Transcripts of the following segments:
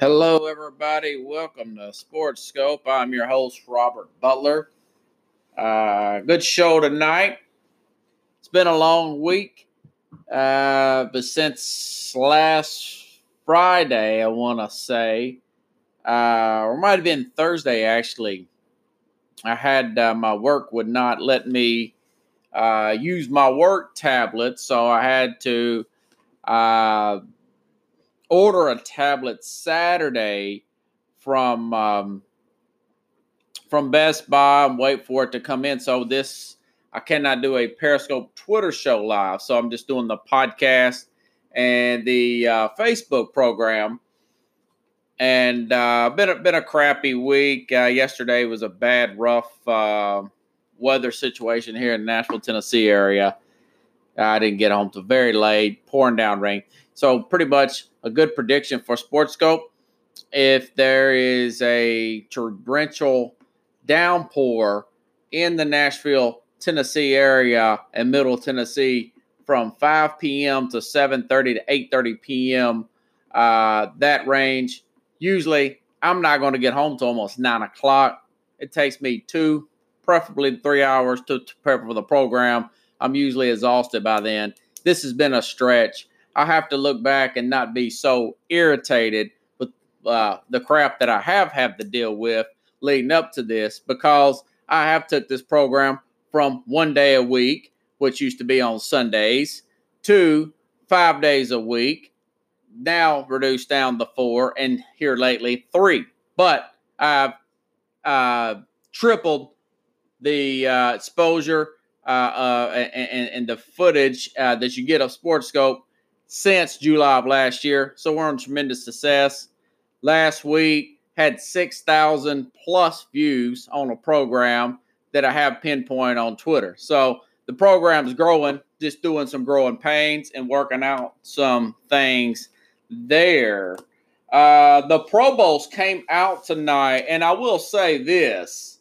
Hello, everybody. Welcome to Sports Scope. I'm your host, Robert Butler. Uh, good show tonight. It's been a long week, uh, but since last Friday, I want to say, uh, or might have been Thursday actually, I had uh, my work would not let me uh, use my work tablet, so I had to uh, order a tablet Saturday from um, from Best Buy and wait for it to come in. So this I cannot do a Periscope Twitter show live, so I'm just doing the podcast and the uh, Facebook program. And uh, been a, been a crappy week. Uh, yesterday was a bad, rough uh, weather situation here in Nashville, Tennessee area. I didn't get home till very late, pouring down rain. So pretty much a good prediction for SportScope. If there is a torrential downpour in the Nashville, Tennessee area and Middle Tennessee from 5 p.m. to 7:30 to 8:30 p.m. Uh, that range. Usually, I'm not going to get home till almost nine o'clock. It takes me two, preferably three hours to, to prepare for the program. I'm usually exhausted by then. This has been a stretch. I have to look back and not be so irritated with uh, the crap that I have had to deal with leading up to this because I have took this program from one day a week, which used to be on Sundays, to five days a week, now reduced down to four, and here lately three. But I've uh, tripled the uh, exposure uh, uh, and, and, the footage uh, that you get of SportScope since July of last year. So we're on tremendous success. Last week had 6,000 plus views on a program that I have pinpoint on Twitter. So the program is growing, just doing some growing pains and working out some things there. Uh, the Pro Bowls came out tonight, and I will say this: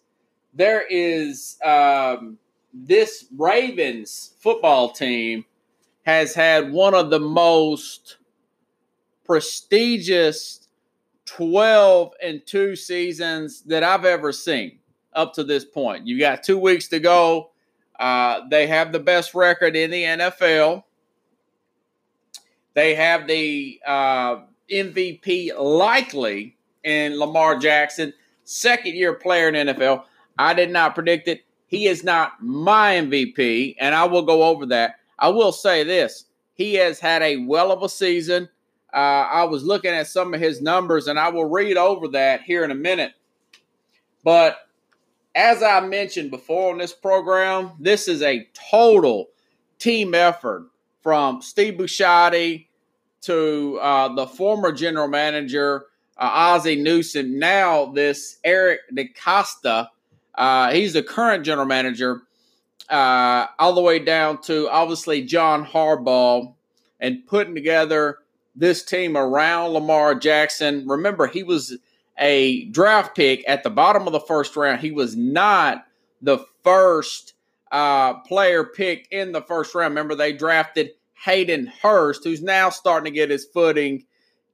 there is um, this Ravens football team has had one of the most prestigious 12 and 2 seasons that I've ever seen up to this point. You got two weeks to go. Uh, they have the best record in the NFL. They have the uh, MVP likely in Lamar Jackson, second year player in NFL. I did not predict it. He is not my MVP, and I will go over that. I will say this he has had a well of a season. Uh, I was looking at some of his numbers, and I will read over that here in a minute. But as I mentioned before on this program, this is a total team effort from Steve Bisciotti to uh, the former general manager, uh, Ozzie Newsome, now this Eric DeCosta. Uh, he's the current general manager uh, all the way down to obviously John Harbaugh and putting together this team around Lamar Jackson. Remember, he was a draft pick at the bottom of the first round. He was not the first uh, player picked in the first round. Remember, they drafted Hayden Hurst, who's now starting to get his footing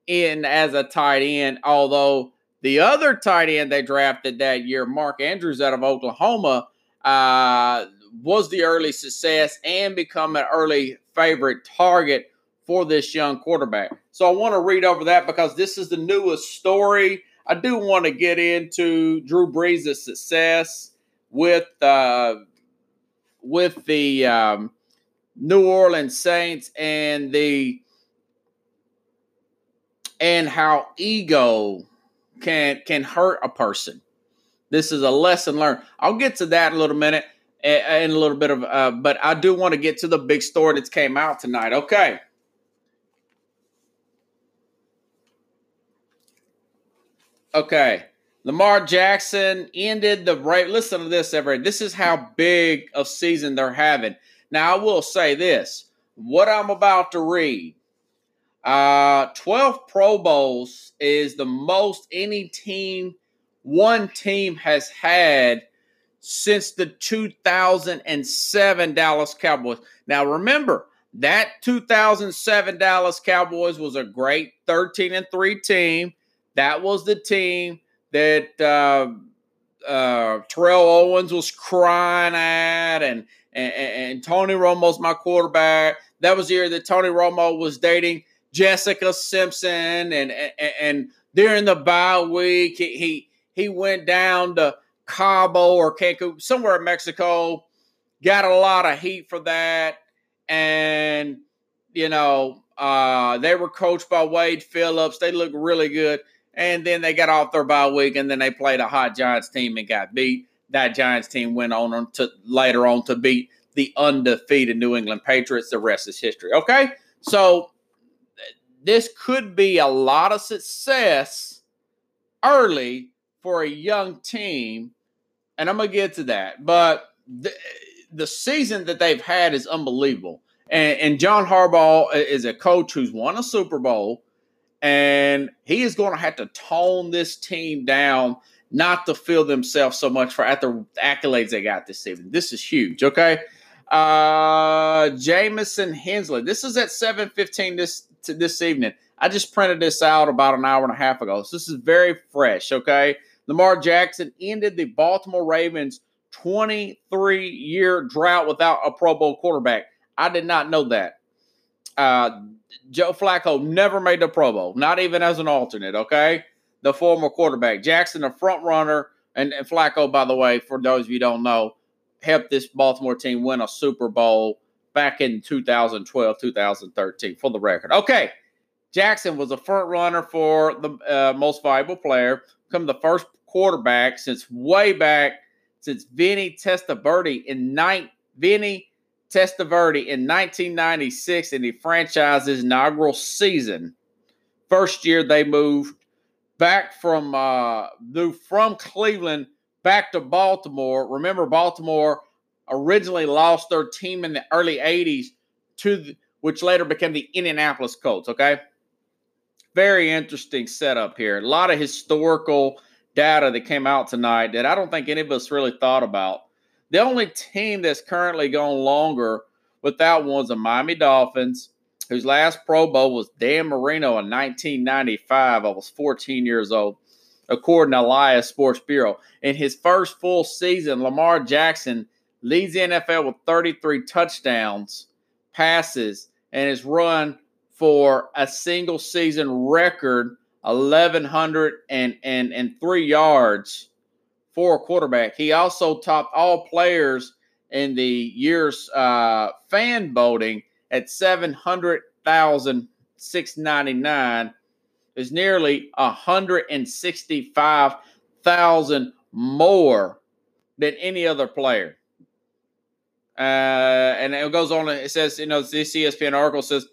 in as a tight end, although the other tight end they drafted that year, Mark Andrews out of Oklahoma, uh, was the early success and become an early favorite target for this young quarterback. So I want to read over that because this is the newest story. I do want to get into Drew Brees' success with uh, with the um, New Orleans Saints and the and how ego can can hurt a person. This is a lesson learned. I'll get to that in a little minute and a little bit of, uh, but I do want to get to the big story that came out tonight. Okay. Okay. Lamar Jackson ended the right. Listen to this, everybody. This is how big of season they're having. Now, I will say this: what I'm about to read, uh, 12 Pro Bowls is the most any team, one team has had since the 2007 Dallas Cowboys. Now, remember, that 2007 Dallas Cowboys was a great 13 and 3 team. That was the team that uh, uh, Terrell Owens was crying at, and, and and Tony Romo's my quarterback. That was the year that Tony Romo was dating Jessica Simpson, and and, and during the bye week, he, he he went down to Cabo or Cancun, somewhere in Mexico, got a lot of heat for that, and you know uh, they were coached by Wade Phillips. They looked really good, and then they got off their bye week, and then they played a hot Giants team and got beat. That Giants team went on to later on to beat the undefeated New England Patriots. The rest is history. Okay, so this could be a lot of success early for a young team, and I'm gonna get to that. But the, the season that they've had is unbelievable. And, and John Harbaugh is a coach who's won a Super Bowl, and he is going to have to tone this team down not to feel themselves so much for at the accolades they got this season. This is huge. Okay. Uh Jamison Hensley. This is at 7:15 this this evening. I just printed this out about an hour and a half ago. So this is very fresh, okay? Lamar Jackson ended the Baltimore Ravens 23 year drought without a Pro Bowl quarterback. I did not know that. Uh, Joe Flacco never made the Pro Bowl, not even as an alternate, okay? The former quarterback. Jackson, the front runner, and, and Flacco, by the way, for those of you don't know, helped this Baltimore team win a Super Bowl back in 2012, 2013, for the record. Okay. Jackson was a front runner for the uh, most valuable player, become the first quarterback since way back since Vinny Testaverde in night Vinny Testaverde in 1996 in the franchise's inaugural season. First year they moved back from uh, moved from Cleveland back to Baltimore. Remember, Baltimore originally lost their team in the early 80s to the, which later became the Indianapolis Colts. Okay, very interesting setup here. A lot of historical data that came out tonight that I don't think any of us really thought about. The only team that's currently gone longer without one is the Miami Dolphins, whose last Pro Bowl was Dan Marino in 1995. I was 14 years old, according to Elias Sports Bureau. In his first full season, Lamar Jackson leads the NFL with 33 touchdowns, passes, and has run for a single season record 1,103 yards for a quarterback. He also topped all players in the year's uh, fan voting at 700,699 is nearly 165,000 more than any other player. Uh, and it goes on, it says, you know, this ESPN article says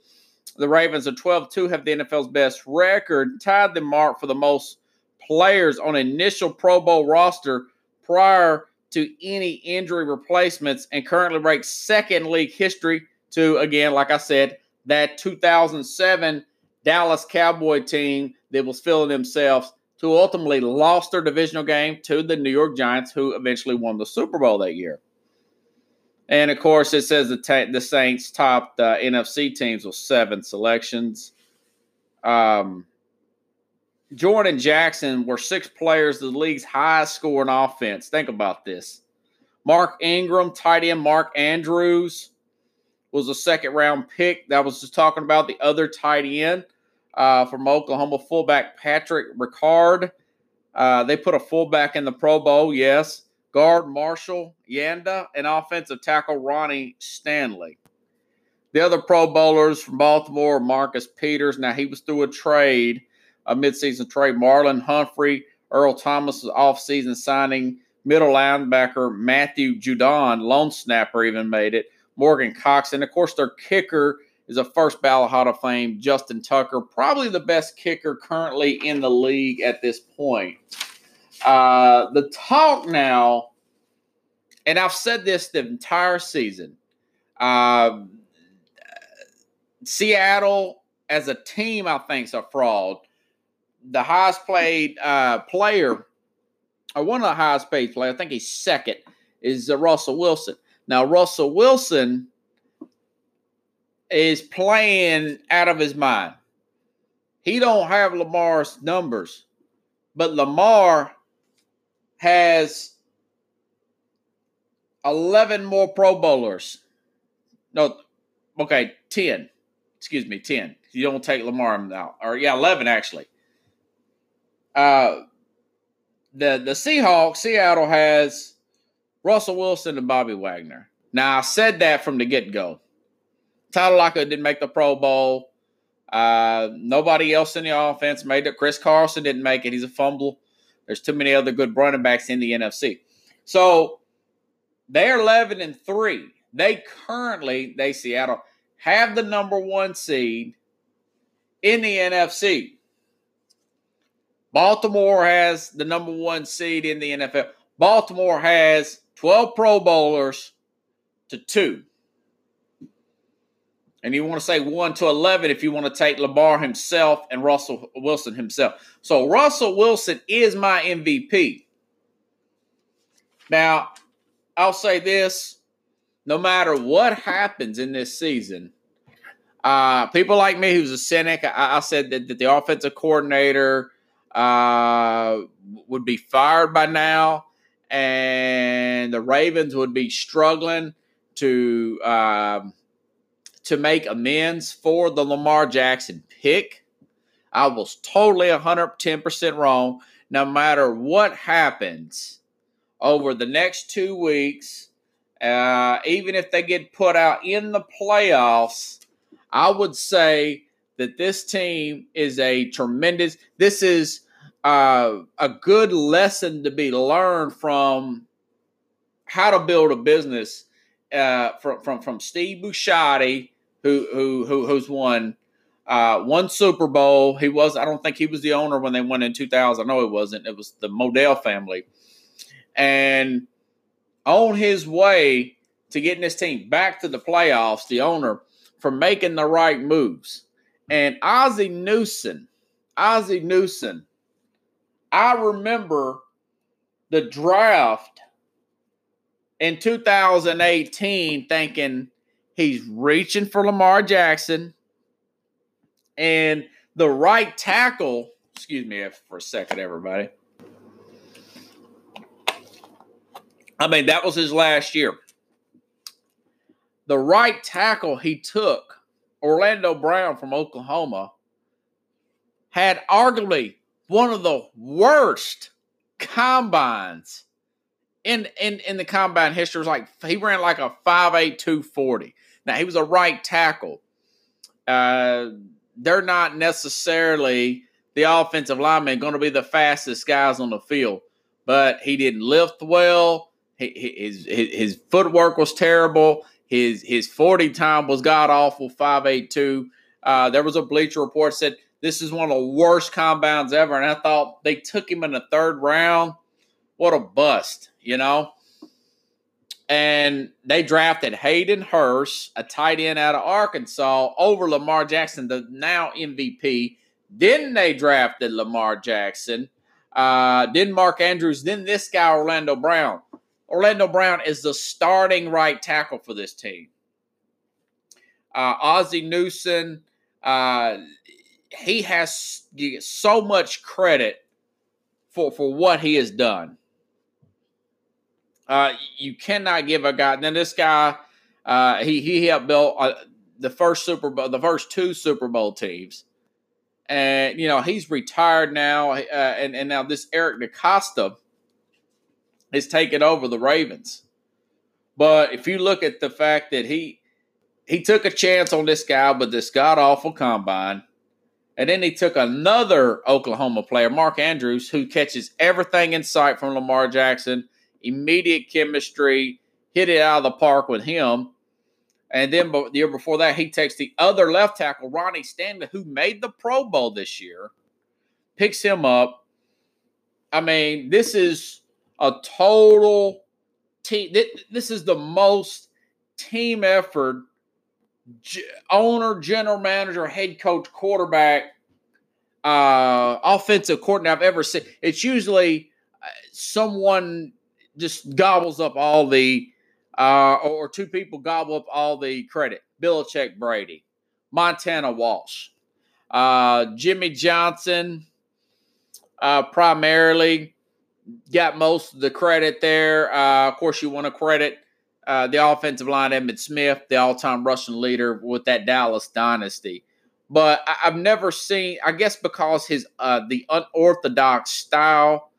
the Ravens are 12 2, have the NFL's best record, tied the mark for the most players on initial Pro Bowl roster prior to any injury replacements, and currently ranks second league history to, again, like I said, that 2007 Dallas Cowboy team that was filling themselves to ultimately lost their divisional game to the New York Giants, who eventually won the Super Bowl that year. And of course, it says the ta- the Saints topped uh, NFC teams with seven selections. Um, Jordan Jackson were six players the league's highest scoring offense. Think about this. Mark Ingram, tight end Mark Andrews was a second round pick. That was just talking about the other tight end uh, from Oklahoma fullback Patrick Ricard. Uh, they put a fullback in the Pro Bowl, yes guard Marshall Yanda, and offensive tackle Ronnie Stanley. The other Pro Bowlers from Baltimore, Marcus Peters. Now he was through a trade, a midseason trade. Marlon Humphrey, Earl Thomas offseason signing. Middle linebacker Matthew Judon, long snapper, even made it. Morgan Cox, and of course their kicker is a first ballot Hall of Fame, Justin Tucker, probably the best kicker currently in the league at this point. Uh, the talk now, and I've said this the entire season. Uh, Seattle as a team, I think, is a fraud. The highest played uh, player, or one of the highest paid players, I think he's second, is uh, Russell Wilson. Now, Russell Wilson is playing out of his mind. He don't have Lamar's numbers but Lamar has 11 more Pro Bowlers. No, okay, 10. Excuse me, 10. You don't take Lamar now. Or, yeah, 11 actually. Uh, the, the Seahawks, Seattle has Russell Wilson and Bobby Wagner. Now, I said that from the get go. Tyler Lockett didn't make the Pro Bowl. Uh, nobody else in the offense made it. Chris Carson didn't make it. He's a fumble. There's too many other good running backs in the NFC. So they're 11 and 3. They currently, they Seattle, have the number one seed in the NFC. Baltimore has the number one seed in the NFL. Baltimore has 12 Pro Bowlers to two. And you want to say 1 to 11 if you want to take Lamar himself and Russell Wilson himself. So Russell Wilson is my MVP. Now, I'll say this no matter what happens in this season, uh, people like me who's a cynic, I, I said that, that, the offensive coordinator uh, would be fired by now and the Ravens would be struggling to. Um, to make amends for the Lamar Jackson pick. I was totally 110% wrong. No matter what happens over the next two weeks, uh, even if they get put out in the playoffs, I would say that this team is a tremendous. This is uh, a good lesson to be learned from how to build a business uh, from from from Steve Bisciotti who who who who's won uh, one Super Bowl. He was I don't think he was the owner when they won in 2000. No, it wasn't. It was the Modell family, and on his way to getting his team back to the playoffs, the owner for making the right moves. And Ozzie Newsome, Ozzie Newsome, I remember the draft in 2018 thinking He's reaching for Lamar Jackson. And the right tackle, excuse me for a second, everybody. I mean, that was his last year. The right tackle he took, Orlando Brown from Oklahoma, had arguably one of the worst combines in in in the combine history. It was like he ran like a 5'8", 240. Now he was a right tackle. Uh, they're not necessarily the offensive lineman going to be the fastest guys on the field, but he didn't lift well. his, his his footwork was terrible. His his forty time was god awful. Five eight two. Uh, there was a Bleacher Report said this is one of the worst combines ever, and I thought they took him in the third round. What a bust, you know and they drafted Hayden Hurst, a tight end out of Arkansas, over Lamar Jackson, the now MVP. Then they drafted Lamar Jackson. Uh, then Mark Andrews. Then this guy, Orlando Brown. Orlando Brown is the starting right tackle for this team. Uh, Ozzie Newsome, uh, he has so much credit for, for what he has done. Uh, you cannot give a guy. Now this guy, uh, he he helped build uh, the first Super Bowl, the first two Super Bowl teams, and you know he's retired now. Uh, and and now this Eric DeCosta is taking over the Ravens. But if you look at the fact that he he took a chance on this guy with this god awful combine. And then he took another Oklahoma player, Mark Andrews, who catches everything in sight from Lamar Jackson immediate chemistry, hit it out of the park with him. And then the year before that, he takes the other left tackle, Ronnie Stanley, who made the Pro Bowl this year, picks him up. I mean, this is a total team. This is the most team effort owner, general manager, head coach, quarterback, uh, offensive coordinator I've ever seen. It's usually uh, someone just gobbles up all the, uh, or two people gobble up all the credit. Belichick Brady, Montana Walsh, uh, Jimmy Johnson, uh, primarily got most of the credit there. Uh, of course, you want to credit uh, the offensive line, Emmitt Smith, the all-time rushing leader with that Dallas dynasty. But I, have never seen, I guess, because his uh, the unorthodox style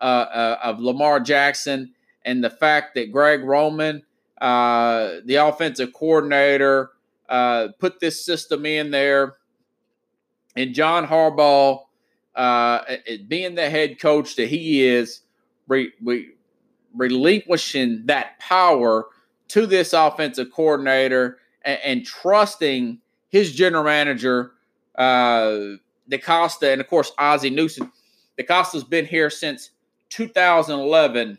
uh, uh, of Lamar Jackson and the fact that Greg Roman, uh, the offensive coordinator, uh, put this system in there, and John Harbaugh, being the head coach that he is, re, re, relinquishing that power to this offensive coordinator and, and trusting his general manager, uh, DeCosta, and of course Ozzie Newsome. DeCosta's been here since 2011,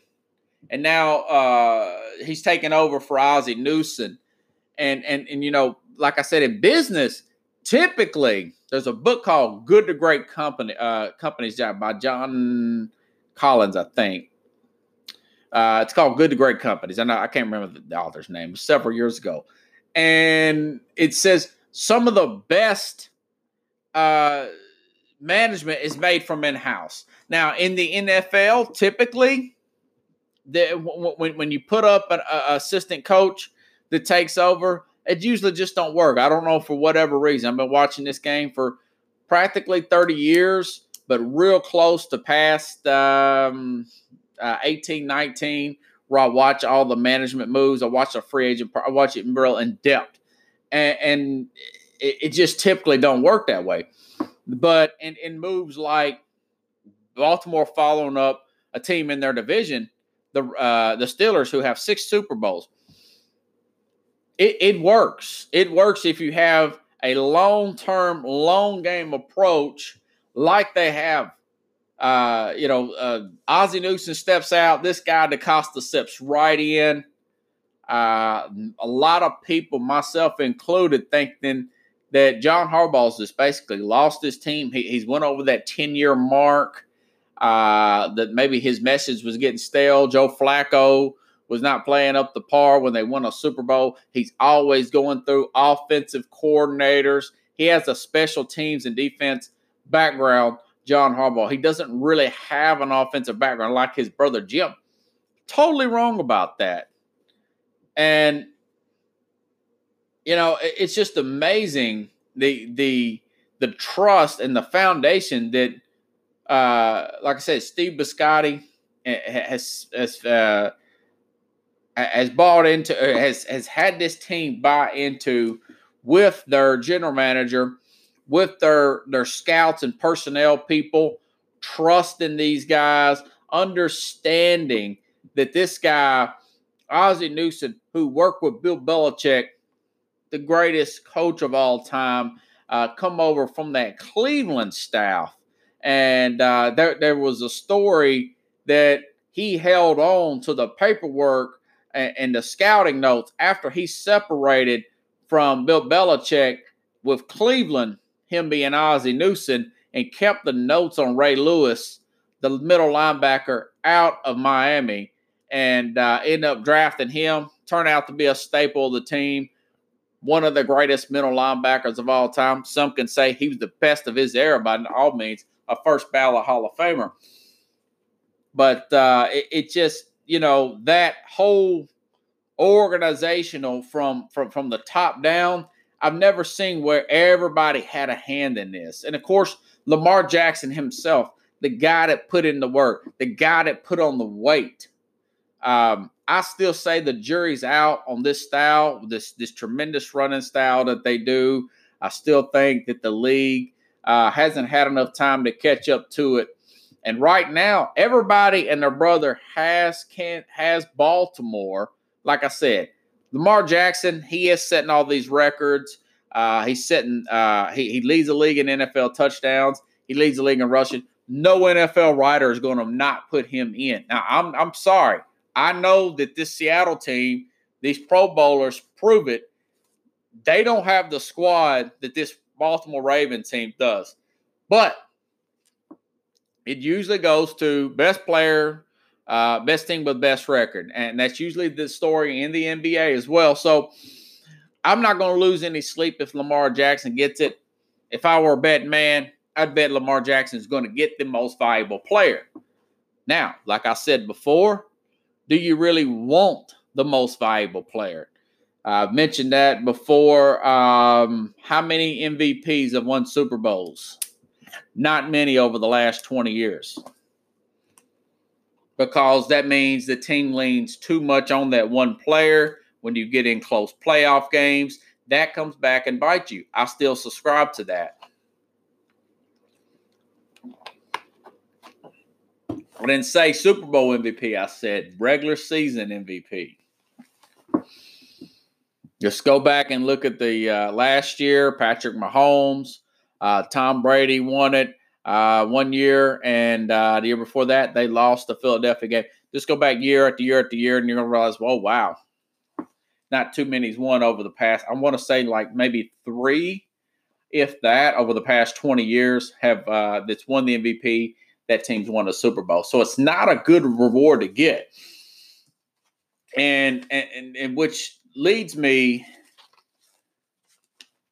and now uh, he's taken over for Ozzie Newsome. And and and you know, like I said, in business, typically there's a book called "Good to Great Company" uh, Companies by John Collins, I think. Uh, it's called Good to Great Companies. I know I can't remember the author's name. several years ago, and it says some of the best uh, management is made from in house. Now, in the NFL, typically, the, when, when you put up an assistant coach that takes over, it usually just don't work. I don't know for whatever reason. I've been watching this game for practically 30 years, but real close to past um, uh, 18, 19, where I watch all the management moves. I watch the free agent. I watch it real in depth and, and it, it, just typically don't work that way. But in, in moves like Baltimore following up a team in their division, the uh, the Steelers who have six Super Bowls, it, it works. It works if you have a long term, long game approach like they have. Uh, you know, uh, Ozzie Newsome steps out. This guy DeCosta steps right in. Uh, a lot of people, myself included, thinking that John Harbaugh's just basically lost his team. He, he's went over that 10 year mark. Uh, that maybe his message was getting stale. Joe Flacco was not playing up the par when they won a Super Bowl. He's always going through offensive coordinators. He has a special teams and defense background, John Harbaugh. He doesn't really have an offensive background like his brother Jim. Totally wrong about that. And you know, it's just amazing the the the trust and the foundation that uh like I said, Steve Bisciotti has has uh has bought into uh, has has had this team buy into with their general manager, with their their scouts and personnel people, trusting these guys, understanding that this guy Ozzie Newsome, who worked with Bill Belichick, the greatest coach of all time, uh, come over from that Cleveland staff. And uh, there, there was a story that he held on to the paperwork and, and the scouting notes after he separated from Bill Belichick with Cleveland, him being Ozzie Newsome, and kept the notes on Ray Lewis, the middle linebacker, out of Miami and uh, end up drafting him. Turned out to be a staple of the team. One of the greatest middle linebackers of all time. Some can say he was the best of his era by all means, a first ballot Hall of Famer. But uh, it, it just, you know, that whole organizational from from from the top down. I've never seen where everybody had a hand in this. And of course, Lamar Jackson himself, the guy that put in the work, the guy that put on the weight. Um, I still say the jury's out on this style, this this tremendous running style that they do. I still think that the league uh, hasn't had enough time to catch up to it. And right now, everybody and their brother has can has Baltimore. Like I said, Lamar Jackson, he is setting all these records. Uh, he's setting. Uh, he, he leads the league in NFL touchdowns. He leads the league in rushing. No NFL writer is going to not put him in. Now, I'm I'm sorry. I know that this Seattle team, these Pro Bowlers prove it. They don't have the squad that this Baltimore Ravens team does. But it usually goes to best player, uh, best team with best record. And that's usually the story in the NBA as well. So I'm not going to lose any sleep if Lamar Jackson gets it. If I were a bet man, I'd bet Lamar Jackson is going to get the most valuable player. Now, like I said before, do you really want the most valuable player? I've mentioned that before. Um, how many MVPs have won Super Bowls? Not many over the last 20 years. Because that means the team leans too much on that one player when you get in close playoff games. That comes back and bites you. I still subscribe to that. I didn't say Super Bowl MVP. I said regular season MVP. Just go back and look at the uh, last year. Patrick Mahomes, uh, Tom Brady won it uh, one year, and uh, the year before that they lost the Philadelphia game. Just go back year after year after year, and you're gonna realize, oh wow, not too many's won over the past. I want to say like maybe three, if that, over the past 20 years have uh, that's won the MVP. That team's won a Super Bowl, so it's not a good reward to get. And and and which leads me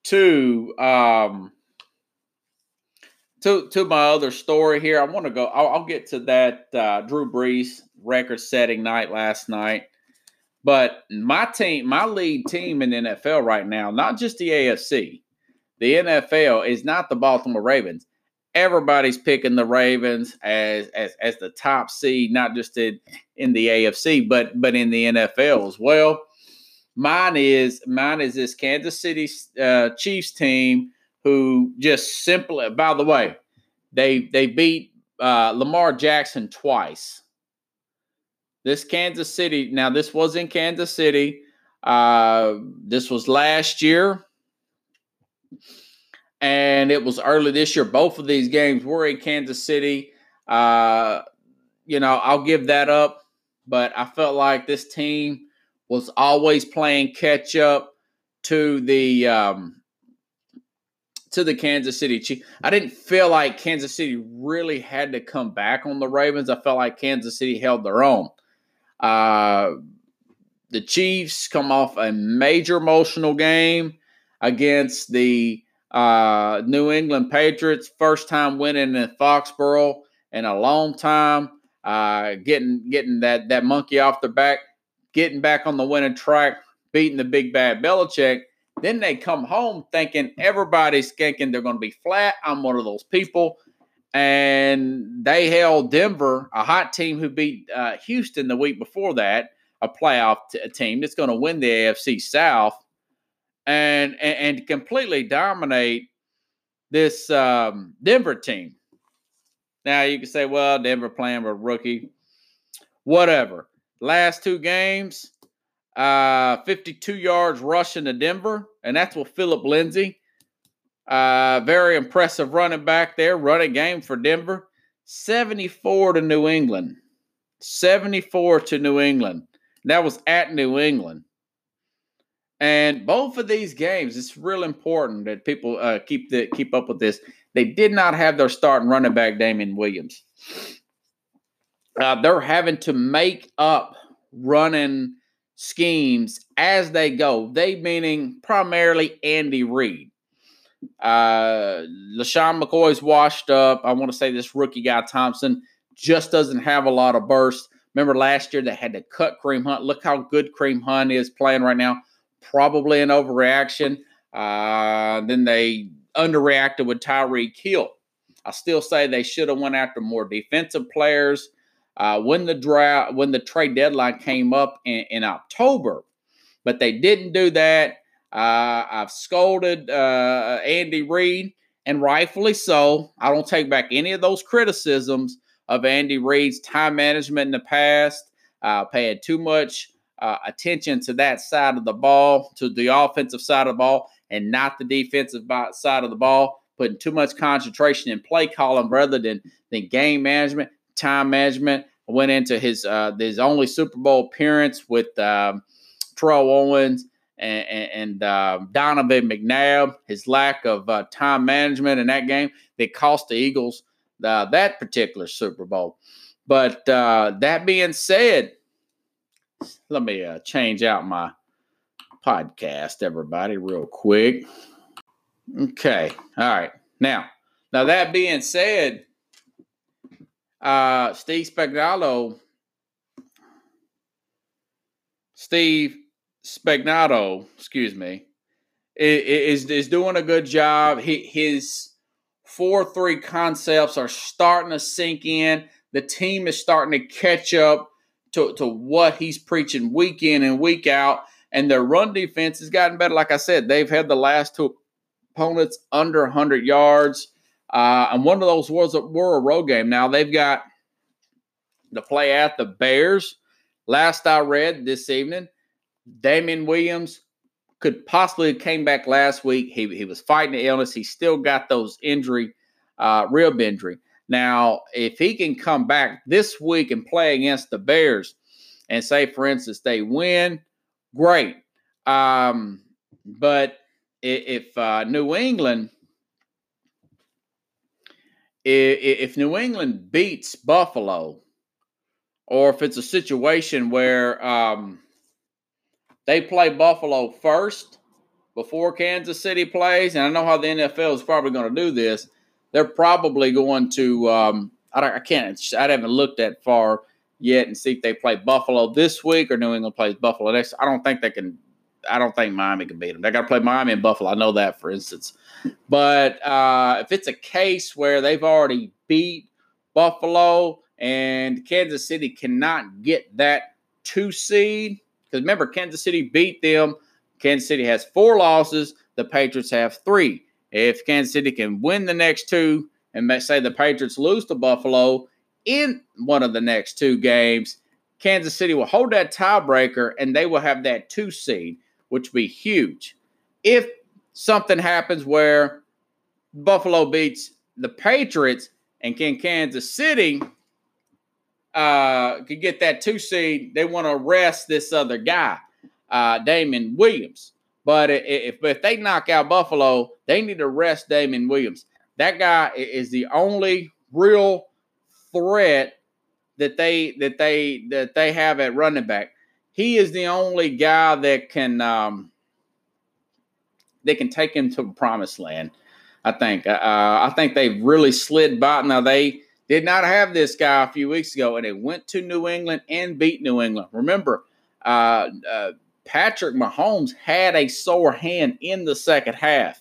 to um to to my other story here. I want to go. I'll, I'll, get to that uh, Drew Brees record-setting night last night. But my team, my lead team in the NFL right now, not just the AFC, the NFL is not the Baltimore Ravens. Everybody's picking the Ravens as as as the top seed, not just in, in the AFC, but but in the NFL as well. Mine is mine is this Kansas City uh, Chiefs team who just simply. By the way, they they beat uh, Lamar Jackson twice. This Kansas City. Now this was in Kansas City. Uh, this was last year, and it was early this year. Both of these games were in Kansas City. Uh, you know, I'll give that up, but I felt like this team was always playing catch up to the um, to the Kansas City Chiefs. I didn't feel like Kansas City really had to come back on the Ravens. I felt like Kansas City held their own. Uh, the Chiefs come off a major emotional game against the uh, New England Patriots. First time winning in Foxborough in a long time. Uh, getting getting that that monkey off their back getting back on the winning track, beating the big bad Belichick. Then they come home thinking everybody's thinking they're going to be flat. I'm one of those people. And they held Denver, a hot team who beat uh, Houston the week before that, a playoff team that's going to win the AFC South, and, and, and completely dominate this um, Denver team. Now you can say, well, Denver playing with rookie, whatever. Last two games, uh, 52 yards rushing to Denver, and that's with Philip Lindsay. Uh, very impressive running back there, running game for Denver. 74 to New England. 74 to New England. That was at New England. And both of these games, it's real important that people uh, keep the keep up with this. They did not have their starting running back Damien Williams uh, they're having to make up running schemes as they go. They meaning primarily Andy Reid. Uh, LeSean McCoy's washed up. I want to say this rookie guy Thompson just doesn't have a lot of burst. Remember last year they had to cut Kareem Hunt. Look how good Kareem Hunt is playing right now. Probably an overreaction. Uh, then they underreacted with Tyreek Hill. I still say they should have went after more defensive players. Uh, when the draft, when the trade deadline came up in, in October, but they didn't do that. Uh, I've scolded uh, Andy Reid, and rightfully so. I don't take back any of those criticisms of Andy Reid's time management in the past, uh, paying too much uh, attention to that side of the ball, to the offensive side of the ball, and not the defensive side of the ball, putting too much concentration in play calling rather than, than game management time management. I went into his uh, his only Super Bowl appearance with um, Terrell Owens and, and, uh, Donovan McNabb. His lack of uh, time management in that game that cost the Eagles uh, that particular Super Bowl. But uh, that being said, let me uh, change out my podcast, everybody, real quick. Okay, all right. Now Now that being said, uh, Steve Spagnuolo, Steve Spagnuolo, excuse me, is is doing a good job. He, his four three concepts are starting to sink in. The team is starting to catch up to, to what he's preaching week in and week out. And their run defense has gotten better. Like I said, they've had the last two opponents under 100 yards. Uh, and one of those was a, were a road game. Now they've got to play at the Bears. Last I read this evening, Damien Williams could possibly came back last week. He, he was fighting the illness. He still got those injury, uh, rib injury. Now, if he can come back this week and play against the Bears, and say, for instance, they win, great. Um, but if uh, New England, if New England beats Buffalo, or if it's a situation where um, they play Buffalo first before Kansas City plays, and I know how the NFL is probably going to do this. They're probably going to. Um, I, I can't. I haven't looked that far yet and see if they play Buffalo this week or New England plays Buffalo next. I don't think they can. I don't think Miami can beat them. They got to play Miami and Buffalo. I know that, for instance. But uh, if it's a case where they've already beat Buffalo and Kansas City cannot get that two seed, because remember, Kansas City beat them. Kansas City has four losses. The Patriots have three. If Kansas City can win the next two, and say the Patriots lose to Buffalo in one of the next two games, Kansas City will hold that tiebreaker and they will have that two seed, which would be huge. If something happens where Buffalo beats the Patriots and can Kansas City uh, could get that two seed, they want to arrest this other guy, uh, Damon Williams. But if, if they knock out Buffalo, they need to arrest Damon Williams. That guy is the only real threat that they that they that they have at running back. He is the only guy that can um, they can take him to the promised land. I think. Uh, I think they've really slid by. Now they did not have this guy a few weeks ago, and they went to New England and beat New England. Remember, uh, uh, Patrick Mahomes had a sore hand in the second half.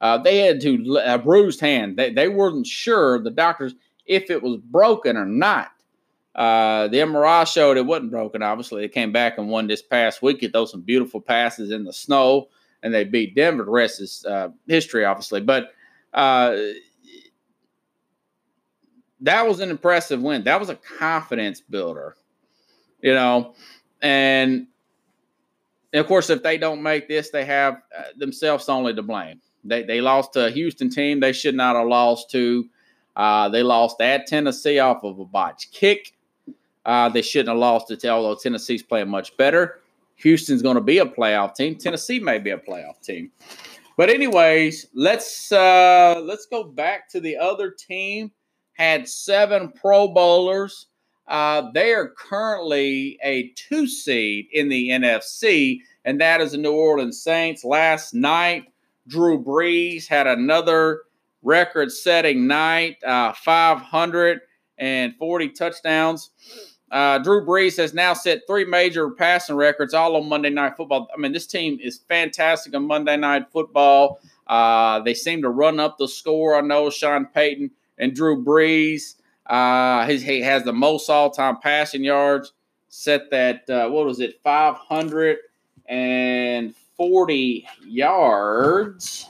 Uh, they had to a bruised hand. They, they weren't sure the doctors if it was broken or not. Uh, the MRI showed it wasn't broken. Obviously, they came back and won this past week. It threw some beautiful passes in the snow, and they beat Denver. The rest is uh, history, obviously. But uh, that was an impressive win. That was a confidence builder, you know. And, and of course, if they don't make this, they have uh, themselves only to blame. They, they lost to a Houston team they should not have lost to. Uh, they lost at Tennessee off of a botch kick. Uh, they shouldn't have lost it, although Tennessee's playing much better. Houston's going to be a playoff team. Tennessee may be a playoff team. But anyways, let's uh, let's go back to the other team had seven Pro Bowlers. Uh, they are currently a two seed in the NFC, and that is the New Orleans Saints. Last night, Drew Brees had another record setting night uh, 540 touchdowns. Uh, Drew Brees has now set three major passing records all on Monday Night Football. I mean, this team is fantastic on Monday Night Football. Uh, they seem to run up the score. I know Sean Payton and Drew Brees. Uh, he, has the most all-time passing yards. Set that uh, what was it, five hundred and forty yards.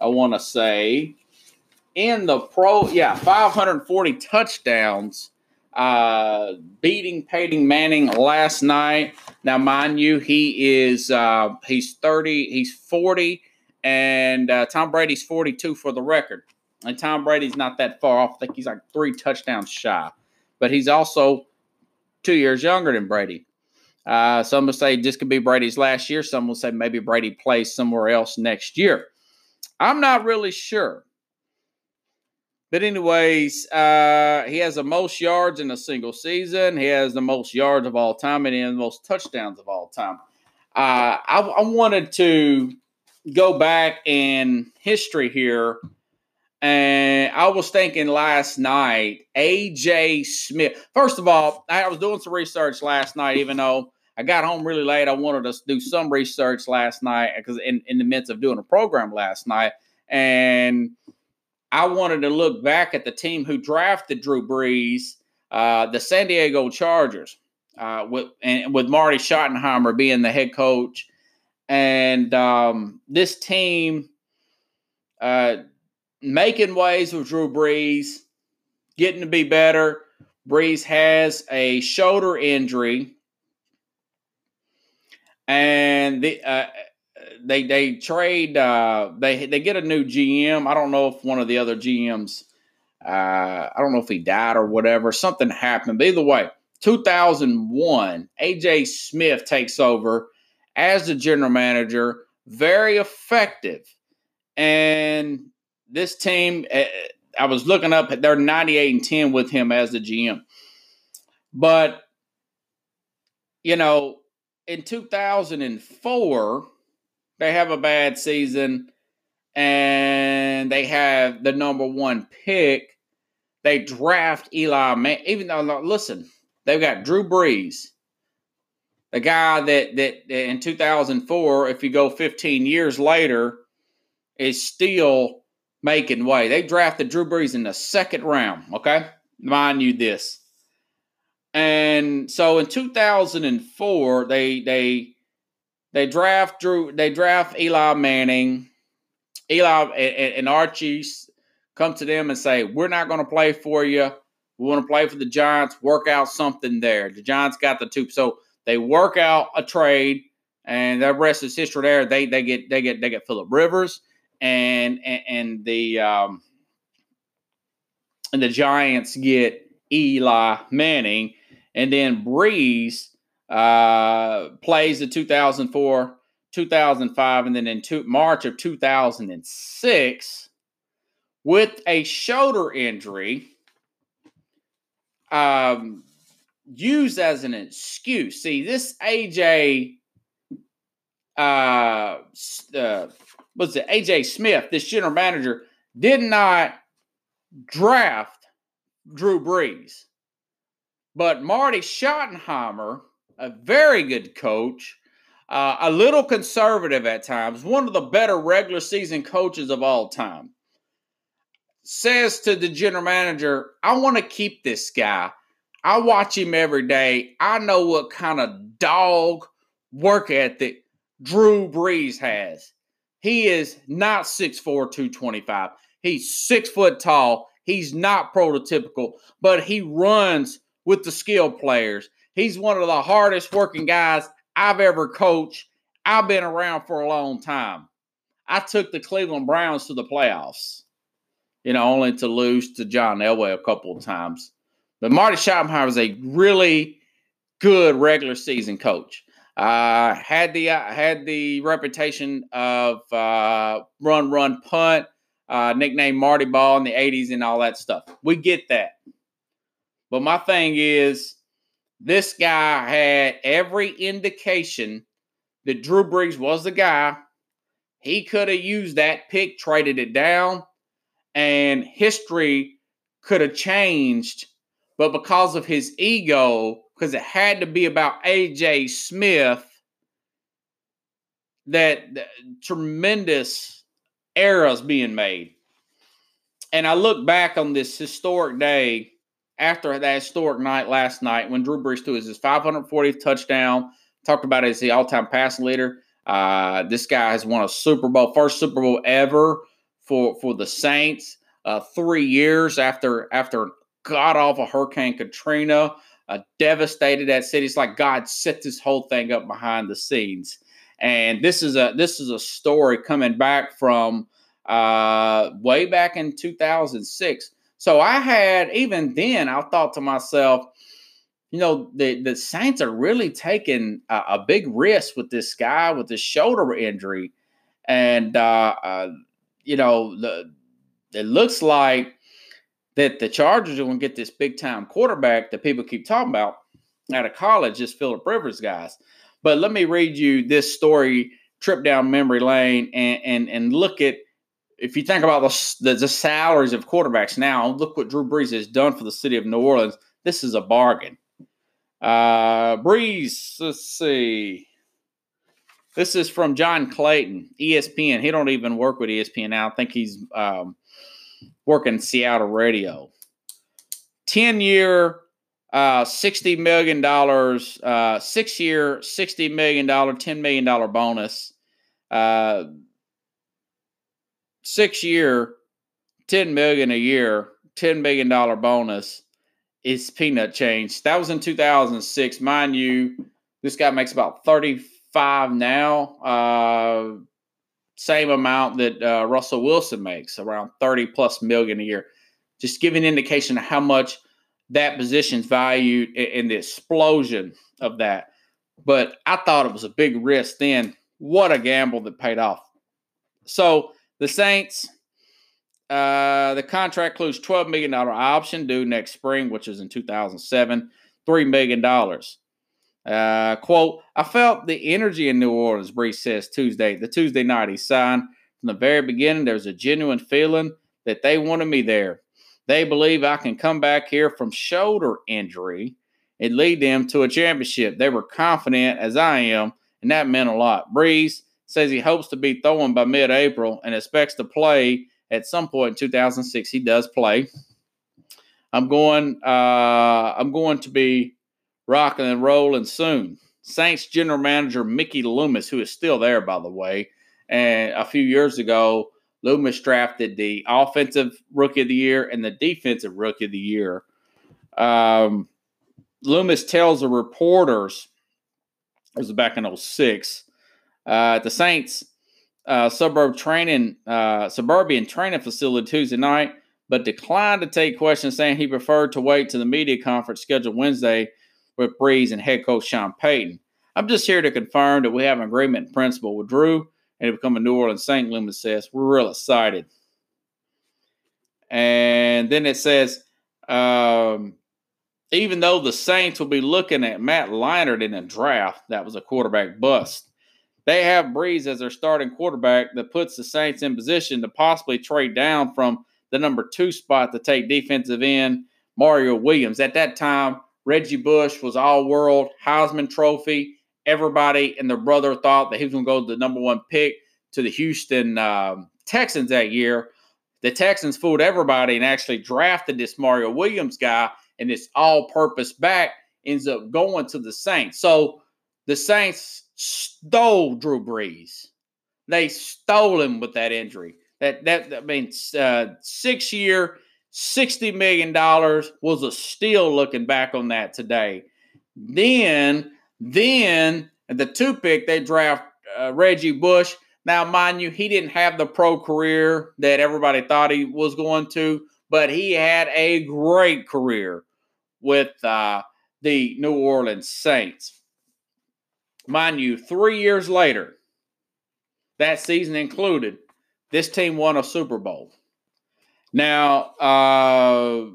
I want to say in the pro, yeah, five hundred forty touchdowns. Uh, beating Peyton Manning last night. Now, mind you, he is uh, he's thirty, he's forty, and uh, Tom Brady's forty-two for the record. And Tom Brady's not that far off. I think he's like three touchdowns shy. But he's also two years younger than Brady. Uh, some will say this could be Brady's last year. Some will say maybe Brady plays somewhere else next year. I'm not really sure. But anyways, uh, he has the most yards in a single season. He has the most yards of all time, and he has the most touchdowns of all time. Uh, I, I wanted to go back in history here And I was thinking last night, AJ Smith. First of all, I was doing some research last night, even though I got home really late. I wanted to do some research last night because in, in the midst of doing a program last night. And I wanted to look back at the team who drafted Drew Brees, uh, the San Diego Chargers, uh, with and with Marty Schottenheimer being the head coach. And um, this team uh, making waves with Drew Brees, getting to be better. Brees has a shoulder injury, and the, uh, they they trade uh, they they get a new GM. I don't know if one of the other GMs, uh, I don't know if he died or whatever. Something happened. But either way, 2001, AJ Smith takes over as the general manager. Very effective, and this team, eh, I was looking up, they're 98 and 10 with him as the GM. But, you know, in 2004, they have a bad season and they have the number one pick. They draft Eli Man. Even though, listen, they've got Drew Brees, the guy that that in 2004, if you go 15 years later, is still making way. They drafted Drew Brees in the second round, okay? Mind you this. And so in 2004, they they they draft Drew they draft Eli Manning. Eli and, and Archie come to them and say, "We're not going to play for you. We want to play for the Giants. Work out something there." The Giants got the two, so they work out a trade, and the rest is history. There, they they get they get they get Philip Rivers and and, and the um, and the Giants get Eli Manning, and then Brees uh, plays the 2004, 2005, and then in two, March of 2006 with a shoulder injury. Um, used as an excuse. See, this AJ uh, uh was it AJ Smith, this general manager, did not draft Drew Brees. But Marty Schottenheimer, a very good coach, uh, a little conservative at times, one of the better regular season coaches of all time, says to the general manager, I want to keep this guy. I watch him every day. I know what kind of dog work ethic Drew Brees has. He is not 6'4, 225. He's six foot tall. He's not prototypical, but he runs with the skill players. He's one of the hardest working guys I've ever coached. I've been around for a long time. I took the Cleveland Browns to the playoffs, you know, only to lose to John Elway a couple of times. But Marty Schottenheimer is a really good regular season coach. Uh, had the uh, had the reputation of uh, run, run, punt, uh, nickname Marty Ball in the '80s and all that stuff. We get that, but my thing is, this guy had every indication that Drew Brees was the guy. He could have used that pick, traded it down, and history could have changed. But because of his ego, because it had to be about AJ Smith that, that tremendous eras being made. And I look back on this historic day after that historic night last night when Drew Brees threw his 540th touchdown. Talked about as the all-time passing leader. Uh, this guy has won a Super Bowl, first Super Bowl ever for for the Saints. Uh, three years after after god awful Hurricane Katrina uh, devastated that city. It's like God set this whole thing up behind the scenes. And this is a this is a story coming back from uh, way back in 2006. So I had even then I thought to myself, you know, the the Saints are really taking a, a big risk with this guy with this shoulder injury, and uh, uh, you know the it looks like that the Chargers are going to get this big time quarterback that people keep talking about out of college, just Philip Rivers guys. But let me read you this story, trip down memory lane, and and and look at if you think about the, the, the salaries of quarterbacks now, look what Drew Brees has done for the city of New Orleans. This is a bargain. Uh, Brees, let's see. This is from John Clayton, ESPN. He don't even work with ESPN now. I think he's um, working Seattle radio. 10 year, uh, $60 million, uh, six year, $60 million, $10 million bonus. Uh, six year, 10 million a year, $10 million bonus is peanut change. That was in 2006. Mind you, this guy makes about 35 now. Uh, same amount that uh, Russell Wilson makes, around 30 plus million a year. Just give an indication of how much that position's valued in the explosion of that. But I thought it was a big risk then. What a gamble that paid off. So the Saints, uh, the contract includes $12 million option due next spring, which is in 2007, $3 million. Uh, quote, I felt the energy in New Orleans, Brees says Tuesday. The Tuesday night he signed. From the very beginning, there was a genuine feeling that they wanted me there. They believe I can come back here from shoulder injury and lead them to a championship. They were confident, as I am, and that meant a lot. Brees says he hopes to be throwing by mid April and expects to play at some point in 2006. He does play. I'm going. Uh, I'm going to be rocking and rolling soon. Saints general manager Mickey Loomis, who is still there, by the way, and a few years ago Loomis drafted the offensive rookie of the year and the defensive rookie of the year. Um, Loomis tells the reporters, it was back in 06, uh, the Saints uh, suburb training, uh, suburban training facility Tuesday night, but declined to take questions, saying he preferred to wait to the media conference scheduled Wednesday with Brees and head coach Sean Payton. I'm just here to confirm that we have an agreement in principle with Drew and to become a New Orleans Saint, Loomis says. We're real excited. And then it says, um, even though the Saints will be looking at Matt Leinart in a draft, that was a quarterback bust. They have Brees as their starting quarterback that puts the Saints in position to possibly trade down from the number two spot to take defensive end Mario Williams. At that time, Reggie Bush was all world Heisman Trophy everybody and their brother thought that he was going to go to the number one pick to the Houston um, Texans that year. The Texans fooled everybody and actually drafted this Mario Williams guy, and this all purpose back ends up going to the Saints. So the Saints stole Drew Brees. They stole him with that injury. That that I uh, six year, sixty million dollars was a steal. Looking back on that today, then then at the two pick, they draft uh, Reggie Bush. Now, mind you, he didn't have the pro career that everybody thought he was going to, but he had a great career with uh, the New Orleans Saints. Mind you, three years later, that season included, this team won a Super Bowl. Now, uh,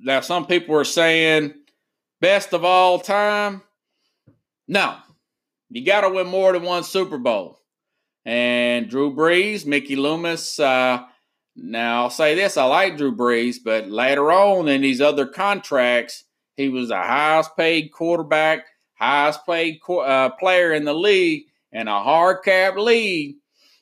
now some people are saying best of all time. No, you got to win more than one Super Bowl. And Drew Brees, Mickey Loomis. Uh, now, I'll say this I like Drew Brees, but later on in these other contracts, he was the highest paid quarterback, highest paid uh, player in the league, and a hard cap league.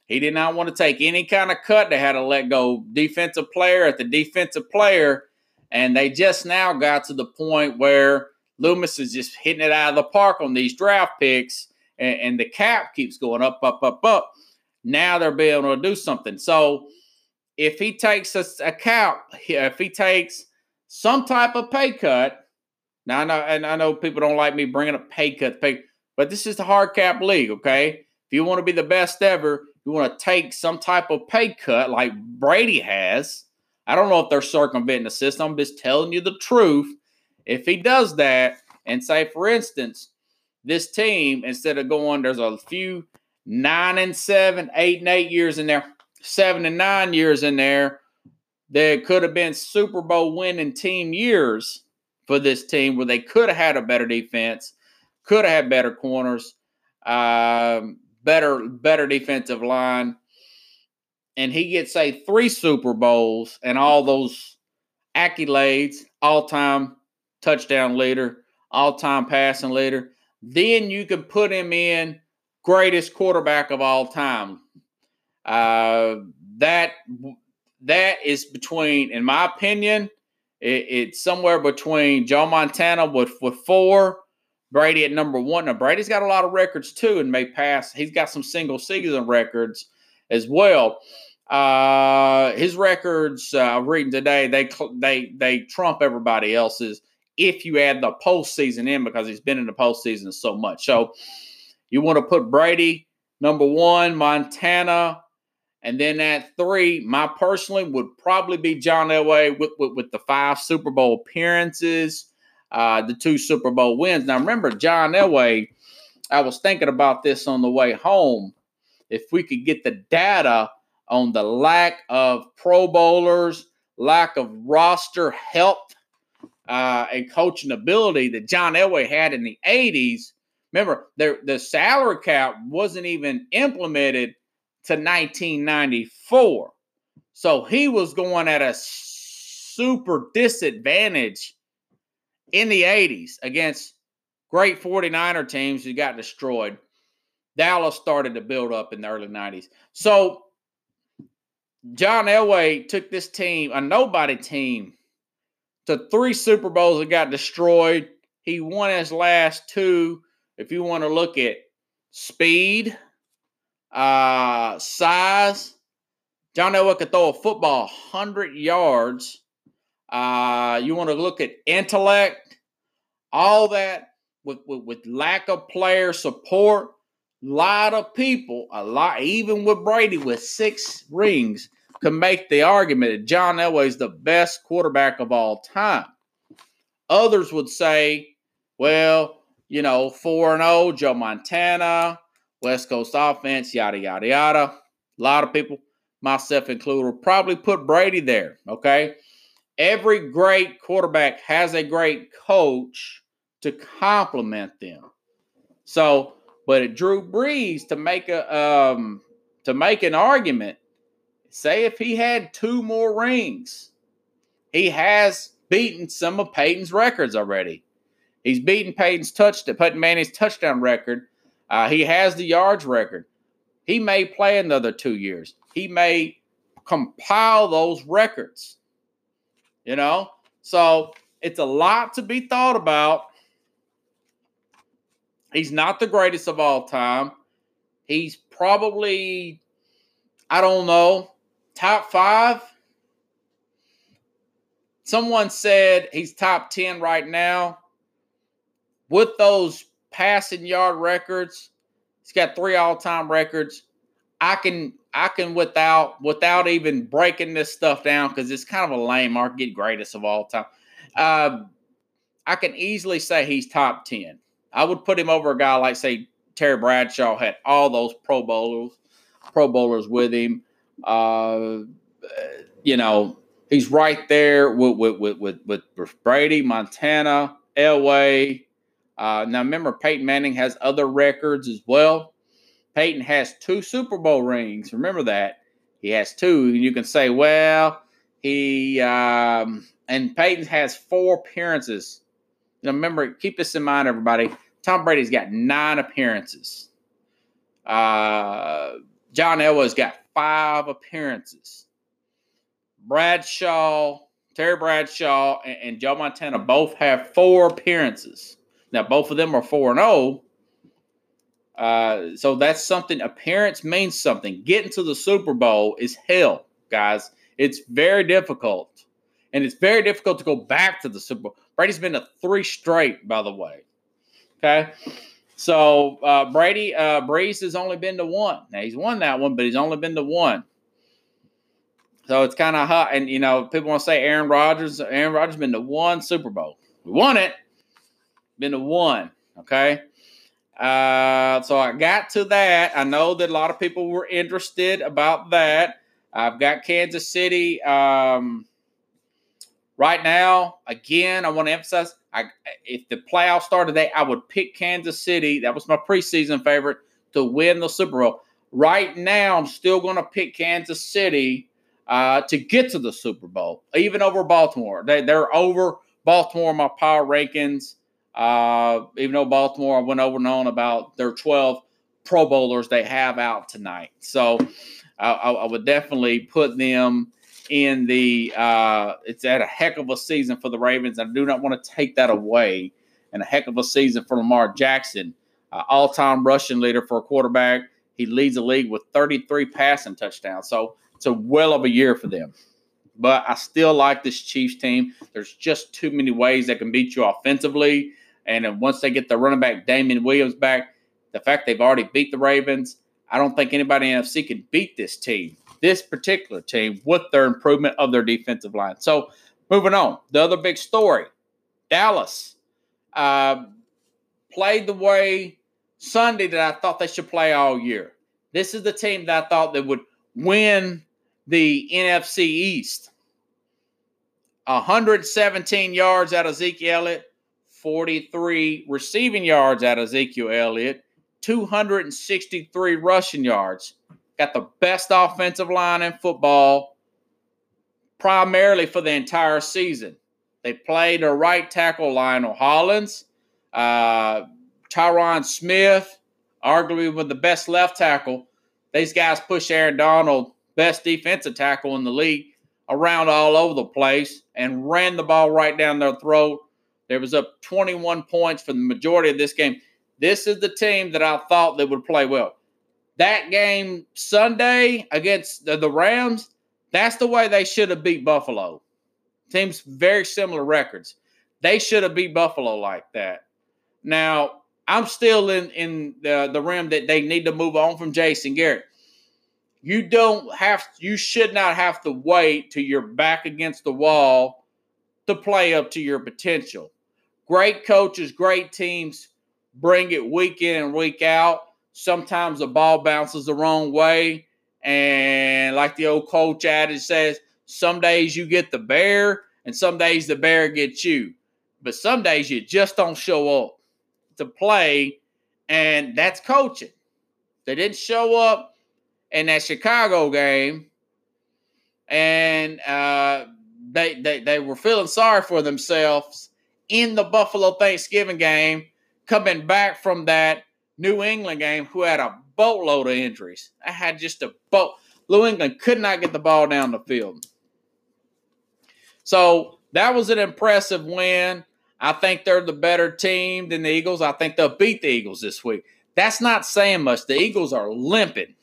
He did not want to take any kind of cut. They had to let go defensive player at the defensive player. And they just now got to the point where Loomis is just hitting it out of the park on these draft picks, and, and the cap keeps going up, up, up, up. Now they're being able to do something. So if he takes a, a cap, if he takes some type of pay cut, now I know, and I know people don't like me bringing up pay cut, pay, but this is the hard cap league, okay? If you want to be the best ever, you want to take some type of pay cut like Brady has. I don't know if they're circumventing the system. I'm just telling you the truth. If he does that, and say, for instance, this team, instead of going, there's a few nine and seven, eight and eight years in there, seven and nine years in there, that could have been Super Bowl winning team years for this team where they could have had a better defense, could have had better corners, um, better better defensive line. and he gets say three Super Bowls and all those accolades, all time touchdown leader, all time passing leader, then you can put him in greatest quarterback of all time. Uh, that that is between, in my opinion, it, it's somewhere between Joe Montana with with four, Brady at number one. Now Brady's got a lot of records too, and may pass. He's got some single season records as well. Uh, his records, uh, reading today, they they they trump everybody else's if you add the postseason in because he's been in the postseason so much. So you want to put Brady number one, Montana, and then at three, my personally would probably be John Elway with, with, with the five Super Bowl appearances, uh, the two Super Bowl wins. Now remember, John Elway, I was thinking about this on the way home. If we could get the data on the lack of Pro Bowlers, lack of roster health, uh, and coaching ability that John Elway had in the 80s. Remember, the, the salary cap wasn't even implemented to 1994. So he was going at a super disadvantage in the 80s against great 49er teams who got destroyed. Dallas started to build up in the early 90s. So John Elway took this team, a nobody team, to three Super Bowls that got destroyed. He won his last two. If you want to look at speed, uh, size, John Elway could throw a football 100 yards. Uh, you want to look at intellect, all that with, with, with lack of player support A lot of people, a lot, even with Brady with six rings, can make the argument that John Elway is the best quarterback of all time. Others would say, well, you know, 4 0, Joe Montana, West Coast offense, yada, yada, yada. A lot of people, myself included, will probably put Brady there, okay? Every great quarterback has a great coach to complement them. So, but it drew Brees to make a um, to make an argument. Say if he had two more rings, he has beaten some of Peyton's records already. He's beaten Peyton's touch Peyton Manning's touchdown record. Uh, he has the yards record. He may play another two years. He may compile those records. You know, so it's a lot to be thought about. He's not the greatest of all time. He's probably, I don't know, top five. Someone said he's top 10 right now. With those passing yard records, he's got three all-time records. I can I can without without even breaking this stuff down because it's kind of a lame mark get greatest of all time. Uh, I can easily say he's top 10. I would put him over a guy like say Terry Bradshaw had all those Pro Bowlers, Pro Bowlers with him. Uh, you know, he's right there with with with with, with Brady, Montana, Elway. Uh, now remember, Peyton Manning has other records as well. Peyton has two Super Bowl rings. Remember that he has two. And you can say, well, he um, and Peyton has four appearances. Know, remember, keep this in mind, everybody. Tom Brady's got nine appearances. Uh, John Elway's got five appearances. Bradshaw, Terry Bradshaw, and, and Joe Montana both have four appearances. Now, both of them are 4 and 0. Uh, so that's something. Appearance means something. Getting to the Super Bowl is hell, guys. It's very difficult. And it's very difficult to go back to the Super Bowl. Brady's been to three straight, by the way. Okay. So uh, Brady, uh, Brees has only been to one. Now he's won that one, but he's only been to one. So it's kind of hot. And, you know, people want to say Aaron Rodgers. Aaron Rodgers been to one Super Bowl. We won it. Been to one. Okay. Uh, so I got to that. I know that a lot of people were interested about that. I've got Kansas City. Um, right now, again, I want to emphasize I if the playoffs started today, I would pick Kansas City. That was my preseason favorite to win the Super Bowl. Right now, I'm still going to pick Kansas City uh, to get to the Super Bowl, even over Baltimore. They, they're over Baltimore in my power rankings. Uh, even though Baltimore, went over and on about their 12 Pro Bowlers they have out tonight. So I, I would definitely put them in the. Uh, it's at a heck of a season for the Ravens. I do not want to take that away. And a heck of a season for Lamar Jackson, uh, all-time rushing leader for a quarterback. He leads the league with 33 passing touchdowns. So it's a well of a year for them. But I still like this Chiefs team. There's just too many ways they can beat you offensively. And once they get the running back Damien Williams back, the fact they've already beat the Ravens, I don't think anybody in the NFC can beat this team, this particular team, with their improvement of their defensive line. So moving on, the other big story Dallas uh, played the way Sunday that I thought they should play all year. This is the team that I thought that would win the NFC East. 117 yards out of Zeke Elliott, 43 receiving yards out of Ezekiel Elliott, 263 rushing yards. Got the best offensive line in football, primarily for the entire season. They played a right tackle La'el Collins, uh, Tyron Smith, arguably with the best left tackle. These guys push Aaron Donald, best defensive tackle in the league, around all over the place and ran the ball right down their throat. There was up 21 points for the majority of this game. This is the team that I thought that would play well. That game Sunday against the, the Rams, that's the way they should have beat Buffalo. Teams very similar records. They should have beat Buffalo like that. Now, I'm still in in the, the rim that they need to move on from Jason Garrett. You don't have you should not have to wait till you're back against the wall to play up to your potential. Great coaches, great teams bring it week in and week out. Sometimes the ball bounces the wrong way. And like the old coach adage says, some days you get the bear and some days the bear gets you. But some days you just don't show up to play. And that's coaching. They didn't show up in that Chicago game. And uh, they, they, they were feeling sorry for themselves in the Buffalo Thanksgiving game coming back from that New England game who had a boatload of injuries. I had just a boat. New England could not get the ball down the field. So that was an impressive win. I think they're the better team than the Eagles. I think they'll beat the Eagles this week. That's not saying much. The Eagles are limping.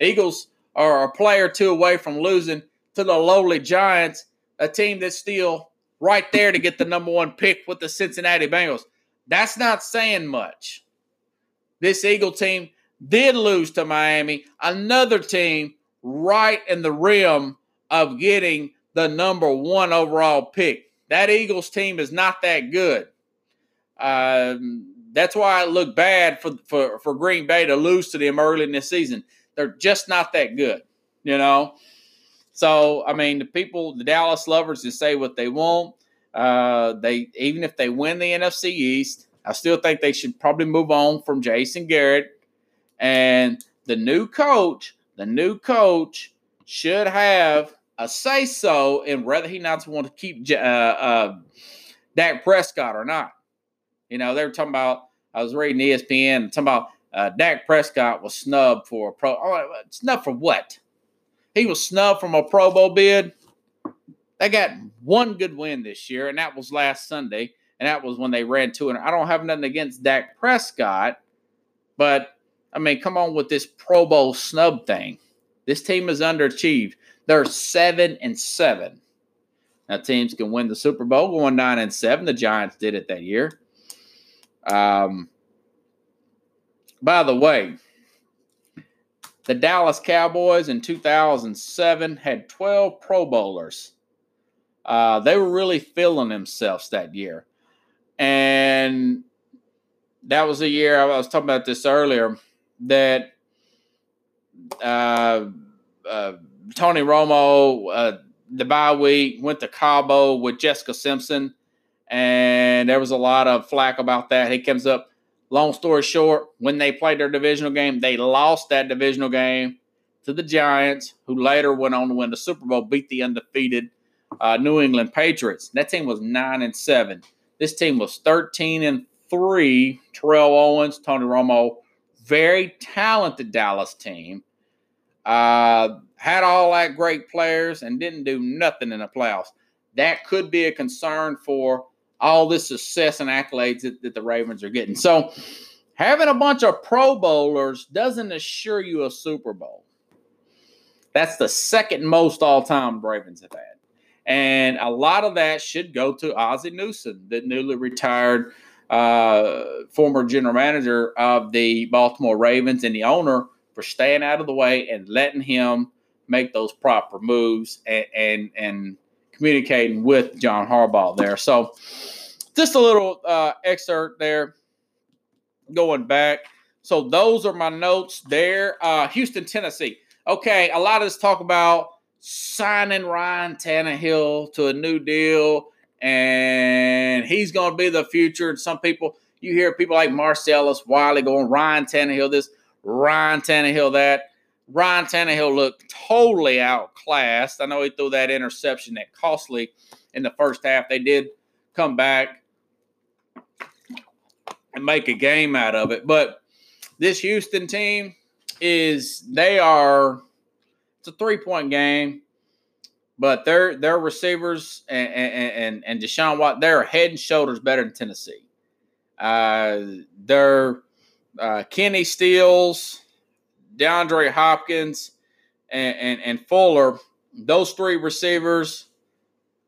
Eagles are a player or two away from losing to the lowly Giants, a team that's still right there to get the number one pick with the Cincinnati Bengals. That's not saying much. This Eagle team did lose to Miami, another team right in the rim of getting the number one overall pick. That Eagles team is not that good. Um, that's why it looked bad for, for, for Green Bay to lose to them early in this season. They're just not that good, you know. So I mean, the people, the Dallas lovers, can say what they want. Uh, they even if they win the NFC East, I still think they should probably move on from Jason Garrett. And the new coach, the new coach should have a say so in whether he not want to keep uh, uh, Dak Prescott or not. You know, they were talking about. I was reading ESPN talking about uh, Dak Prescott was snubbed for a pro. Oh, snubbed for what? He was snubbed from a Pro Bowl bid. They got one good win this year, and that was last Sunday, and that was when they ran two. And I don't have nothing against Dak Prescott, but I mean, come on with this Pro Bowl snub thing. This team is underachieved. They're seven and seven. Now teams can win the Super Bowl going nine and seven. The Giants did it that year. Um, by the way, the Dallas Cowboys in 2007 had 12 Pro Bowlers. Uh, they were really feeling themselves that year. And that was a year I was talking about this earlier that uh, uh, Tony Romo, uh, the bye week, went to Cabo with Jessica Simpson. And there was a lot of flack about that. He comes up long story short, when they played their divisional game, they lost that divisional game to the Giants, who later went on to win the Super Bowl, beat the undefeated uh, New England Patriots. That team was nine and seven. This team was thirteen and three. Terrell Owens, Tony Romo, very talented Dallas team. Uh, had all that great players and didn't do nothing in the playoffs. That could be a concern for all this success and accolades that, that the Ravens are getting. So, having a bunch of Pro Bowlers doesn't assure you a Super Bowl. That's the second most all time Ravens have had. And a lot of that should go to Ozzie Newsome, the newly retired uh, former general manager of the Baltimore Ravens and the owner for staying out of the way and letting him make those proper moves and and, and communicating with John Harbaugh there. So just a little uh, excerpt there going back. So those are my notes there. Uh, Houston, Tennessee. Okay, a lot of this talk about signing Ryan Tannehill to a new deal, and he's going to be the future. And some people, you hear people like Marcellus Wiley going, Ryan Tannehill this, Ryan Tannehill that. Ryan Tannehill looked totally outclassed. I know he threw that interception that costly in the first half. They did come back and make a game out of it. But this Houston team is they are it's a three point game, but their their receivers and and and Deshaun Watt they're head and shoulders better than Tennessee. Uh, they're uh, Kenny Stills, DeAndre Hopkins, and, and, and Fuller. Those three receivers,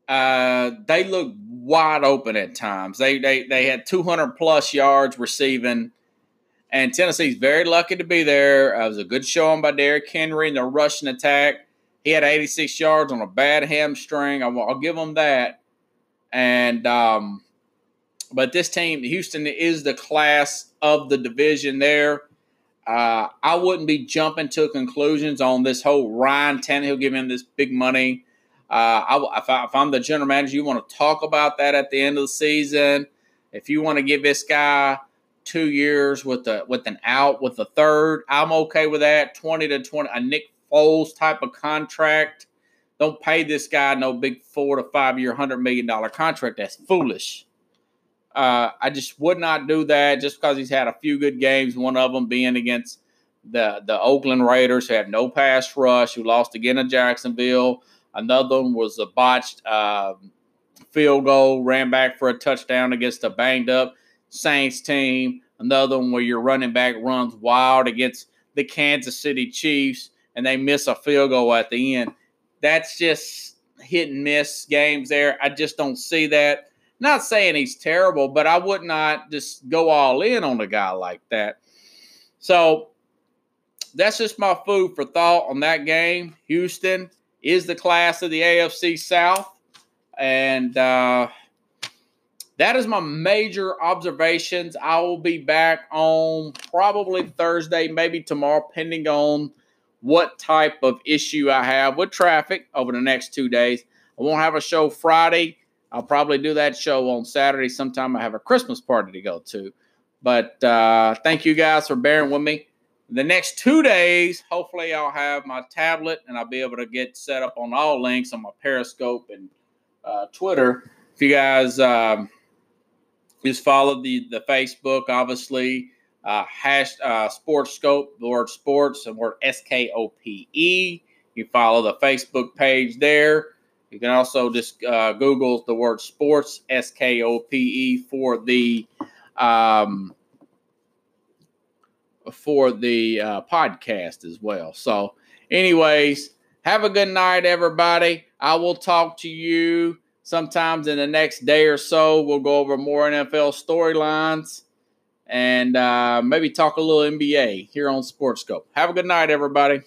uh, they look wide open at times. They they they had 200 plus yards receiving, and Tennessee's very lucky to be there. Uh, it was a good showing by Derrick Henry in the rushing attack. He had 86 yards on a bad hamstring. I'll, I'll give him that. And um, but this team, Houston, is the class of the division there. Uh, I wouldn't be jumping to conclusions on this whole Ryan Tannehill giving him this big money. Uh, I, if, I, if I'm the general manager, you want to talk about that at the end of the season. If you want to give this guy two years with a with an out with a third, I'm okay with that. Twenty to twenty, a Nick Foles type of contract. Don't pay this guy no big four to five year, hundred million dollar contract. That's foolish. Uh, I just would not do that just because he's had a few good games. One of them being against the the Oakland Raiders, who have no pass rush, who lost again to Jacksonville. Another one was a botched uh, field goal, ran back for a touchdown against a banged up Saints team. Another one where your running back runs wild against the Kansas City Chiefs and they miss a field goal at the end. That's just hit and miss games there. I just don't see that. Not saying he's terrible, but I would not just go all in on a guy like that. So that's just my food for thought on that game. Houston is the class of the AFC South. And uh, that is my major observations. I will be back on probably Thursday, maybe tomorrow, pending on what type of issue I have with traffic over the next two days. I won't have a show Friday. I'll probably do that show on Saturday sometime. I have a Christmas party to go to. But uh, thank you guys for bearing with me. The next two days, hopefully, I'll have my tablet and I'll be able to get set up on all links on my Periscope and uh, Twitter. If you guys um, just follow the, the Facebook, obviously, uh, hash uh, Sports Skope, the word sports, and word S K O P E. You follow the Facebook page there. You can also just uh, Google the word sports, S K O P E, for the um, for the uh, podcast as well. So, anyways, have a good night, everybody. I will talk to you sometimes in the next day or so. We'll go over more NFL storylines and uh, maybe talk a little NBA here on Sports Skope. Have a good night, everybody.